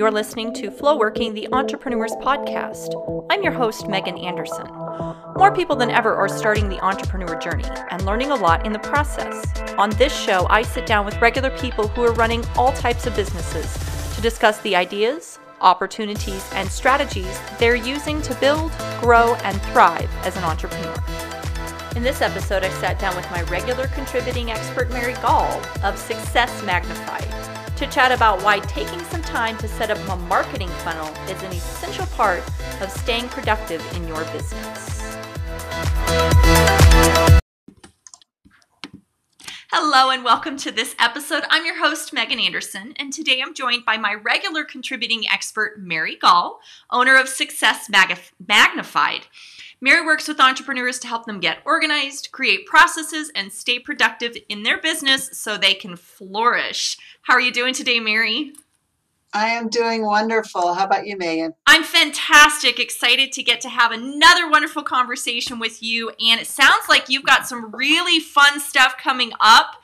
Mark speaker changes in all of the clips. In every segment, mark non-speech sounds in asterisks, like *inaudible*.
Speaker 1: You're listening to Flow Working, the Entrepreneurs Podcast. I'm your host, Megan Anderson. More people than ever are starting the entrepreneur journey and learning a lot in the process. On this show, I sit down with regular people who are running all types of businesses to discuss the ideas, opportunities, and strategies they're using to build, grow, and thrive as an entrepreneur. In this episode, I sat down with my regular contributing expert, Mary Gaul of Success Magnified to chat about why taking some time to set up a marketing funnel is an essential part of staying productive in your business. Hello and welcome to this episode. I'm your host, Megan Anderson, and today I'm joined by my regular contributing expert, Mary Gaul, owner of Success Magnified. Mary works with entrepreneurs to help them get organized, create processes, and stay productive in their business so they can flourish. How are you doing today, Mary?
Speaker 2: I am doing wonderful. How about you, Megan?
Speaker 1: I'm fantastic. Excited to get to have another wonderful conversation with you. And it sounds like you've got some really fun stuff coming up.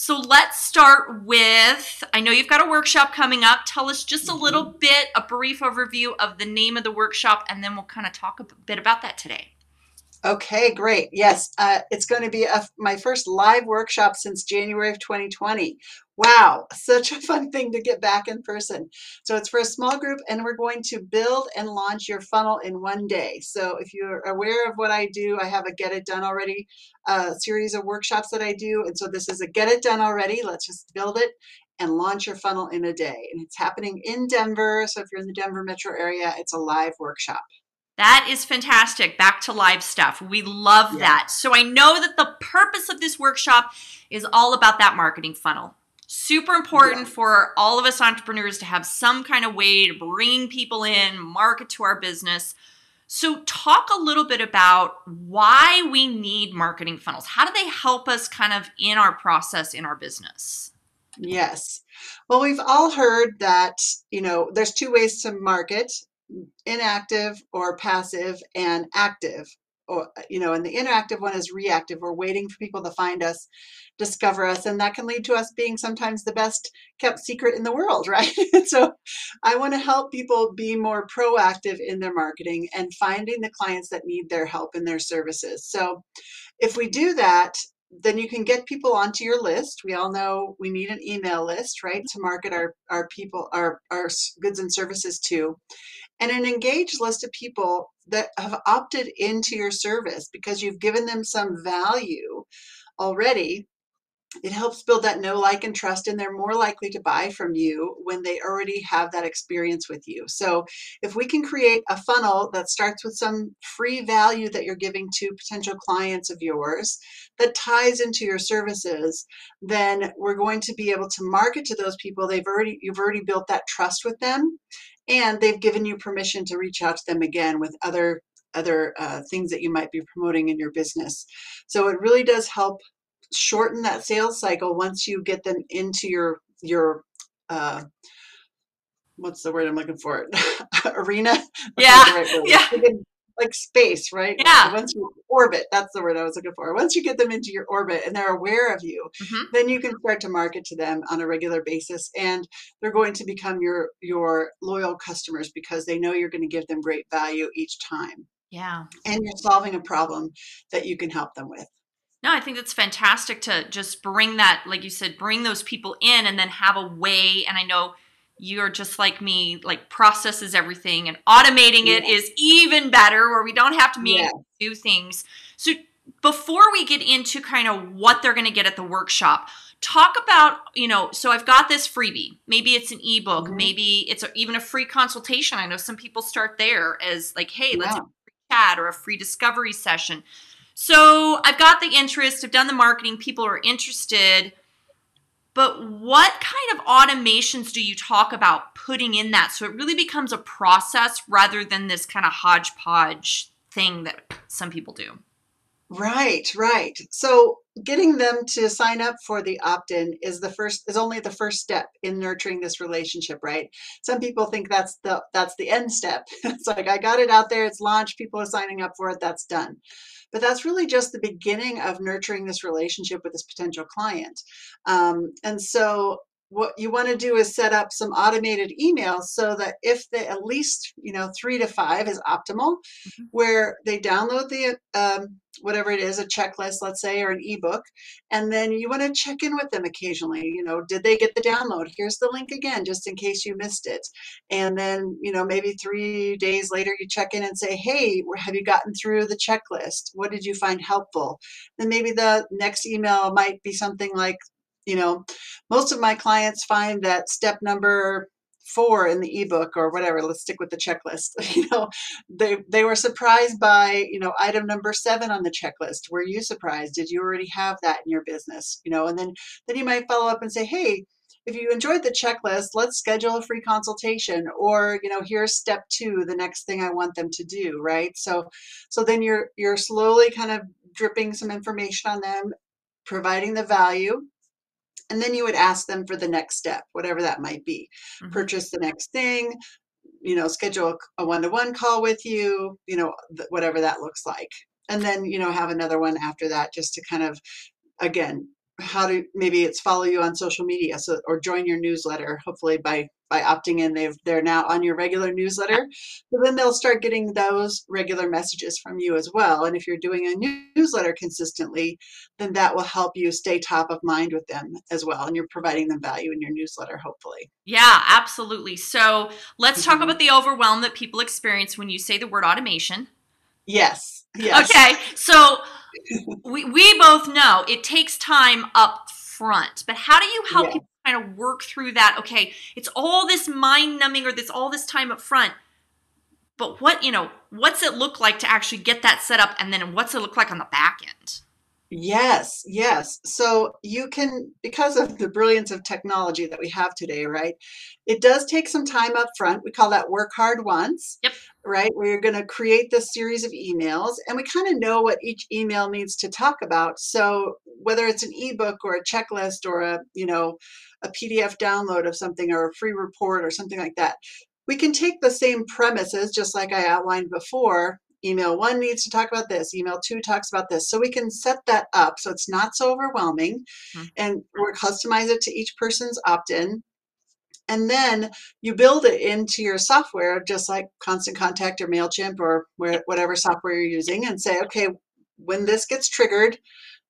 Speaker 1: So let's start with I know you've got a workshop coming up. Tell us just a little mm-hmm. bit, a brief overview of the name of the workshop, and then we'll kind of talk a bit about that today.
Speaker 2: Okay, great. Yes, uh, it's going to be a, my first live workshop since January of 2020. Wow, *laughs* such a fun thing to get back in person. So it's for a small group, and we're going to build and launch your funnel in one day. So if you're aware of what I do, I have a Get It Done Already uh, series of workshops that I do. And so this is a Get It Done Already. Let's just build it and launch your funnel in a day. And it's happening in Denver. So if you're in the Denver metro area, it's a live workshop.
Speaker 1: That is fantastic. Back to live stuff. We love yeah. that. So I know that the purpose of this workshop is all about that marketing funnel. Super important yeah. for all of us entrepreneurs to have some kind of way to bring people in, market to our business. So, talk a little bit about why we need marketing funnels. How do they help us kind of in our process in our business?
Speaker 2: Yes. Well, we've all heard that, you know, there's two ways to market inactive or passive and active or uh, you know and the interactive one is reactive. We're waiting for people to find us discover us and that can lead to us being sometimes the best kept secret in the world *laughs* right? So i want to help people be more proactive in their marketing and finding the clients that need their help and their services. So if we do that then you can get people onto your list. We all know we need an email list, right, to market our, our people, our, our goods and services to and an engaged list of people that have opted into your service because you've given them some value already it helps build that know like and trust and they're more likely to buy from you when they already have that experience with you. So if we can create a funnel that starts with some free value that you're giving to potential clients of yours that ties into your services then we're going to be able to market to those people they've already you've already built that trust with them and they've given you permission to reach out to them again with other other uh, things that you might be promoting in your business so it really does help shorten that sales cycle once you get them into your your uh, what's the word I'm looking for? *laughs* Arena.
Speaker 1: yeah. Right *laughs* yeah
Speaker 2: like space, right?
Speaker 1: Yeah.
Speaker 2: Once you orbit, that's the word I was looking for. Once you get them into your orbit and they're aware of you, mm-hmm. then you can start to market to them on a regular basis and they're going to become your your loyal customers because they know you're going to give them great value each time.
Speaker 1: Yeah.
Speaker 2: And you're solving a problem that you can help them with.
Speaker 1: No, I think that's fantastic to just bring that, like you said, bring those people in and then have a way. And I know you're just like me, like processes everything and automating yeah. it is even better where we don't have to yeah. do things. So before we get into kind of what they're going to get at the workshop, talk about, you know, so I've got this freebie. Maybe it's an ebook, mm-hmm. maybe it's a, even a free consultation. I know some people start there as like, hey, yeah. let's have a free chat or a free discovery session. So I've got the interest, I've done the marketing, people are interested. But what kind of automations do you talk about putting in that so it really becomes a process rather than this kind of hodgepodge thing that some people do?
Speaker 2: Right, right. So getting them to sign up for the opt-in is the first is only the first step in nurturing this relationship, right? Some people think that's the that's the end step. *laughs* it's like I got it out there, it's launched, people are signing up for it, that's done. But that's really just the beginning of nurturing this relationship with this potential client. Um, and so what you want to do is set up some automated emails so that if they at least you know three to five is optimal mm-hmm. where they download the um, whatever it is a checklist let's say or an ebook and then you want to check in with them occasionally you know did they get the download? Here's the link again just in case you missed it. And then you know maybe three days later you check in and say hey have you gotten through the checklist? What did you find helpful? Then maybe the next email might be something like you know, most of my clients find that step number four in the ebook or whatever let's stick with the checklist *laughs* you know they they were surprised by you know item number seven on the checklist. Were you surprised? Did you already have that in your business? You know and then then you might follow up and say hey if you enjoyed the checklist let's schedule a free consultation or you know here's step two the next thing i want them to do right? So so then you're you're slowly kind of dripping some information on them providing the value and then you would ask them for the next step whatever that might be mm-hmm. purchase the next thing you know schedule a one-to-one call with you you know whatever that looks like and then you know have another one after that just to kind of again how to maybe it's follow you on social media so or join your newsletter hopefully by by opting in they've they're now on your regular newsletter. So then they'll start getting those regular messages from you as well and if you're doing a newsletter consistently then that will help you stay top of mind with them as well and you're providing them value in your newsletter hopefully.
Speaker 1: Yeah absolutely. So let's mm-hmm. talk about the overwhelm that people experience when you say the word automation.
Speaker 2: Yes yes.
Speaker 1: Okay so we, we both know it takes time up front but how do you help yeah. people kind of work through that okay it's all this mind numbing or this all this time up front but what you know what's it look like to actually get that set up and then what's it look like on the back end
Speaker 2: Yes, yes. So you can, because of the brilliance of technology that we have today, right? It does take some time up front. We call that work hard once.
Speaker 1: Yep.
Speaker 2: Right? We're going to create this series of emails and we kind of know what each email needs to talk about. So whether it's an ebook or a checklist or a, you know, a PDF download of something or a free report or something like that, we can take the same premises, just like I outlined before, email one needs to talk about this email two talks about this so we can set that up so it's not so overwhelming mm-hmm. and we customize it to each person's opt-in and then you build it into your software just like constant contact or mailchimp or whatever software you're using and say okay when this gets triggered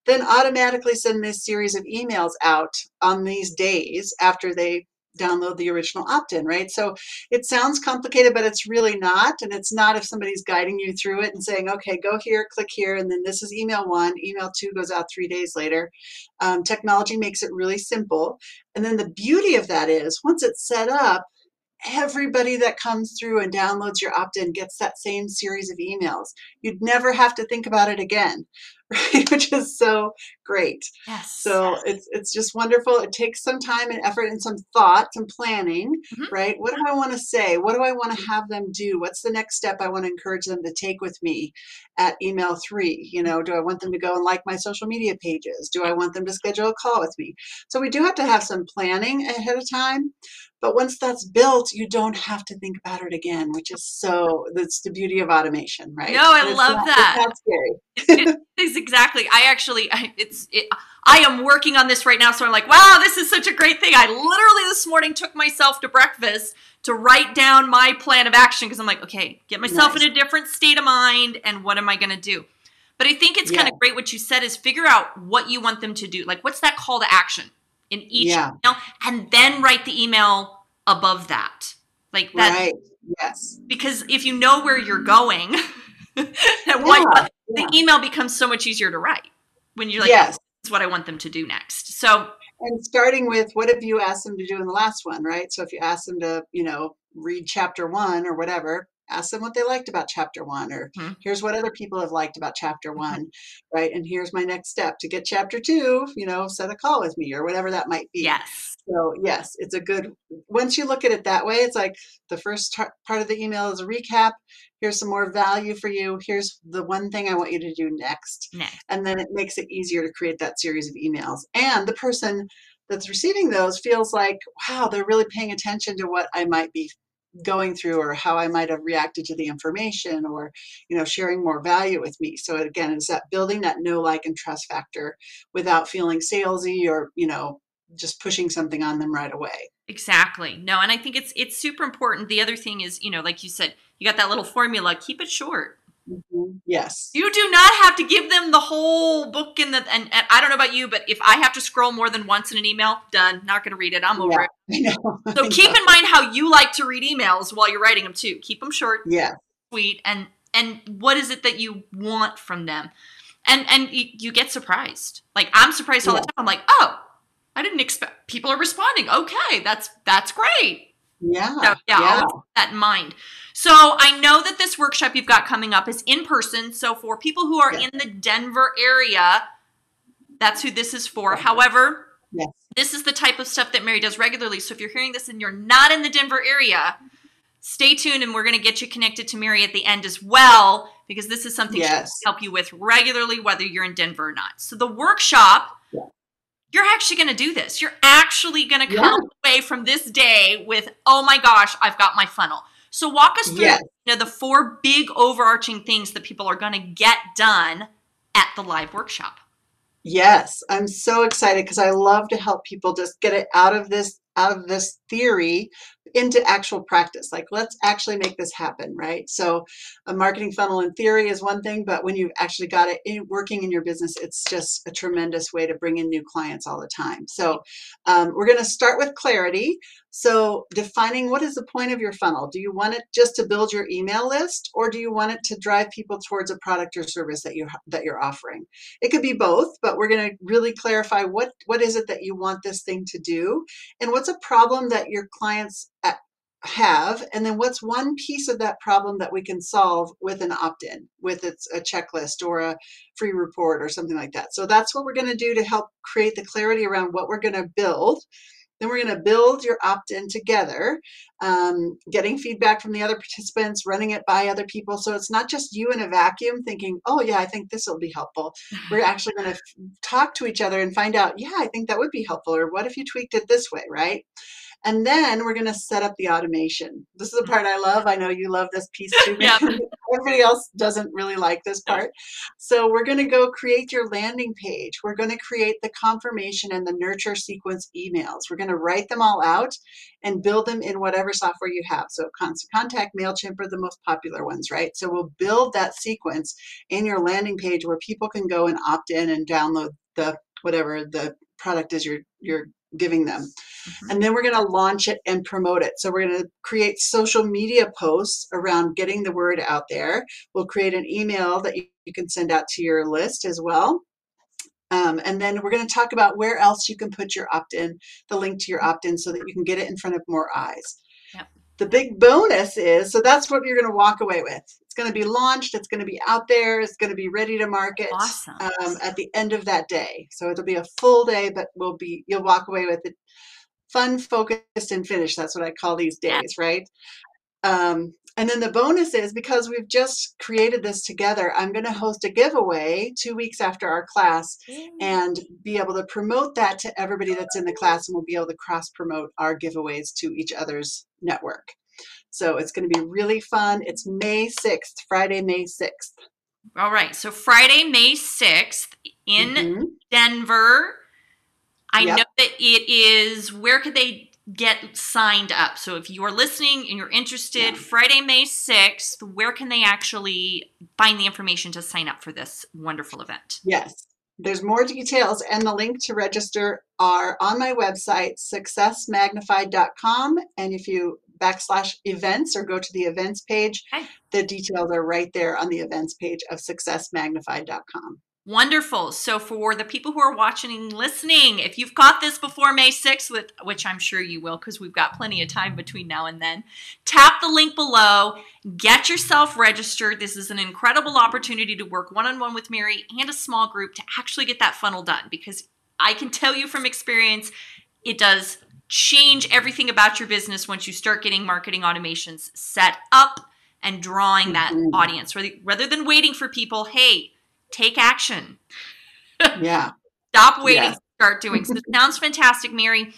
Speaker 2: then automatically send this series of emails out on these days after they download the original opt-in, right? So it sounds complicated, but it's really not. And it's not if somebody's guiding you through it and saying, okay, go here, click here, and then this is email one, email two goes out three days later. Um, technology makes it really simple. And then the beauty of that is once it's set up, everybody that comes through and downloads your opt-in gets that same series of emails. You'd never have to think about it again, right? *laughs* Which is so great.
Speaker 1: Yes.
Speaker 2: So it's it's just wonderful. It takes some time and effort and some thought, some planning, mm-hmm. right? What do I want to say? What do I want to have them do? What's the next step I want to encourage them to take with me at email three? You know, do I want them to go and like my social media pages? Do I want them to schedule a call with me? So we do have to have some planning ahead of time. But once that's built, you don't have to think about it again, which is *laughs* so that's the beauty of automation, right?
Speaker 1: No, I love not, that. That's scary. It's exactly. I actually I, it's it, I am working on this right now, so I'm like, wow, this is such a great thing. I literally this morning took myself to breakfast to write down my plan of action because I'm like, okay, get myself nice. in a different state of mind and what am I going to do? But I think it's yeah. kind of great what you said is figure out what you want them to do. Like what's that call to action? in each yeah. email and then write the email above that. Like that. Right.
Speaker 2: Yes.
Speaker 1: Because if you know where you're going, *laughs* yeah. what, yeah. the email becomes so much easier to write when you're like, yes. this is what I want them to do next. So,
Speaker 2: and starting with what have you asked them to do in the last one, right? So if you ask them to, you know, read chapter one or whatever, ask them what they liked about chapter one or mm-hmm. here's what other people have liked about chapter mm-hmm. one right? And here's my next step to get chapter two you know set a call with me or whatever that might be.
Speaker 1: Yes.
Speaker 2: So yes it's a good once you look at it that way it's like the first tar- part of the email is a recap here's some more value for you here's the one thing i want you to do next.
Speaker 1: Next.
Speaker 2: And then it makes it easier to create that series of emails. And the person that's receiving those feels like wow they're really paying attention to what i might be going through or how I might have reacted to the information or, you know, sharing more value with me. So again, is that building that know, like, and trust factor without feeling salesy or, you know, just pushing something on them right away.
Speaker 1: Exactly. No, and I think it's it's super important. The other thing is, you know, like you said, you got that little formula. Keep it short.
Speaker 2: Mm-hmm. Yes.
Speaker 1: You do not have to give them the whole book in the and, and, I don't know about you, but if I have to scroll more than once in an email, done. Not going to read it. I'm over
Speaker 2: yeah,
Speaker 1: it. *laughs* So keep in mind how you like to read emails while you're writing them too. Keep them short,
Speaker 2: yeah,
Speaker 1: sweet, and and what is it that you want from them? And and you, you get surprised. Like I'm surprised all yeah. the time. I'm like, oh, I didn't expect people are responding. Okay, that's that's great.
Speaker 2: Yeah.
Speaker 1: So, yeah, yeah. that in mind. So I know that this workshop you've got coming up is in person. So for people who are in the Denver area, that's who this is for. However,
Speaker 2: yes.
Speaker 1: this is the type of stuff that Mary does regularly. So if you're hearing this and you're not in the Denver area, stay tuned and we're going to get you connected to Mary at the end as well because this is something yes. she can help you with regularly, whether you're in Denver or not. So the workshop you're actually going to do this. You're actually going to come yeah. away from this day with, oh my gosh, I've got my funnel. So walk us through yes. you know, the four big overarching things that people are going to get done at the live workshop.
Speaker 2: Yes, I'm so excited because I love to help people just get it out of this of this theory into actual practice. Like, let's actually make this happen, right? So, a marketing funnel in theory is one thing, but when you've actually got it in, working in your business, it's just a tremendous way to bring in new clients all the time. So, um, we're going to start with clarity. So, defining what is the point of your funnel? Do you want it just to build your email list, or do you want it to drive people towards a product or service that you that you're offering? It could be both, but we're going to really clarify what what is it that you want this thing to do, and what's a problem that your clients uh, have and then what's one piece of that problem that we can solve with an opt-in with it's a checklist or a free report or something like that so that's what we're going to do to help create the clarity around what we're going to build then we're going to build your opt-in together um, getting feedback from the other participants running it by other people so it's not just you in a vacuum thinking oh yeah i think this will be helpful *laughs* we're actually going to talk to each other and find out yeah i think that would be helpful or what if you tweaked it this way right and then we're going to set up the automation. This is the part I love. I know you love this piece too. *laughs*
Speaker 1: yeah.
Speaker 2: Everybody else doesn't really like this part. So we're going to go create your landing page. We're going to create the confirmation and the nurture sequence emails. We're going to write them all out and build them in whatever software you have. So Constant Contact, MailChimp are the most popular ones, right? So we'll build that sequence in your landing page where people can go and opt in and download the whatever the product is you're you're giving them. Mm-hmm. And then we're going to launch it and promote it. So we're going to create social media posts around getting the word out there. We'll create an email that you, you can send out to your list as well. Um, and then we're going to talk about where else you can put your opt in, the link to your opt in, so that you can get it in front of more eyes. The big bonus is so that's what you're going to walk away with It's going to be launched. It's going to be out there. It's going to be ready to market
Speaker 1: awesome.
Speaker 2: um, at the end of that day. So it'll be a full day, but we'll be you'll walk away with it fun, focused, and finished. That's what I call these days, yeah. right? Um, and then the bonus is because we've just created this together, I'm going to host a giveaway two weeks after our class and be able to promote that to everybody that's in the class, and we'll be able to cross promote our giveaways to each other's network. So it's going to be really fun. It's May 6th, Friday, May 6th.
Speaker 1: All right. So Friday, May 6th in mm-hmm. Denver. I yep. know that it is, where could they get signed up? So if you are listening and you're interested, yeah. Friday, May 6th, where can they actually find the information to sign up for this wonderful event?
Speaker 2: Yes. There's more details and the link to register are on my website, successmagnified.com. And if you backslash events or go to the events page. Okay. The details are right there on the events page of successmagnified.com.
Speaker 1: Wonderful. So, for the people who are watching and listening, if you've caught this before May 6th, with, which I'm sure you will because we've got plenty of time between now and then, tap the link below, get yourself registered. This is an incredible opportunity to work one on one with Mary and a small group to actually get that funnel done because I can tell you from experience, it does change everything about your business once you start getting marketing automations set up and drawing that mm-hmm. audience rather, rather than waiting for people hey take action
Speaker 2: yeah *laughs*
Speaker 1: stop waiting yeah. start doing so *laughs* sounds fantastic mary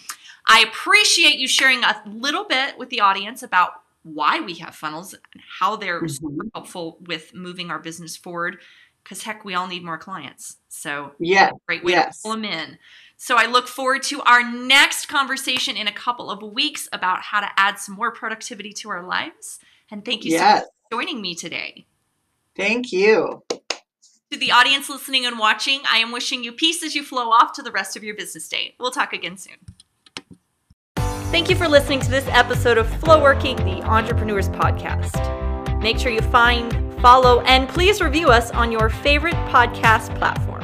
Speaker 1: i appreciate you sharing a little bit with the audience about why we have funnels and how they're mm-hmm. helpful with moving our business forward because heck we all need more clients so
Speaker 2: yeah
Speaker 1: great way
Speaker 2: yes.
Speaker 1: to pull them in So I look forward to our next conversation in a couple of weeks about how to add some more productivity to our lives. And thank you yes. so much for joining me today.
Speaker 2: Thank you.
Speaker 1: To the audience listening and watching, I am wishing you peace as you flow off to the rest of your business day. We'll talk again soon. Thank you for listening to this episode of Flow Working, the Entrepreneurs Podcast. Make sure you find, follow, and please review us on your favorite podcast platform.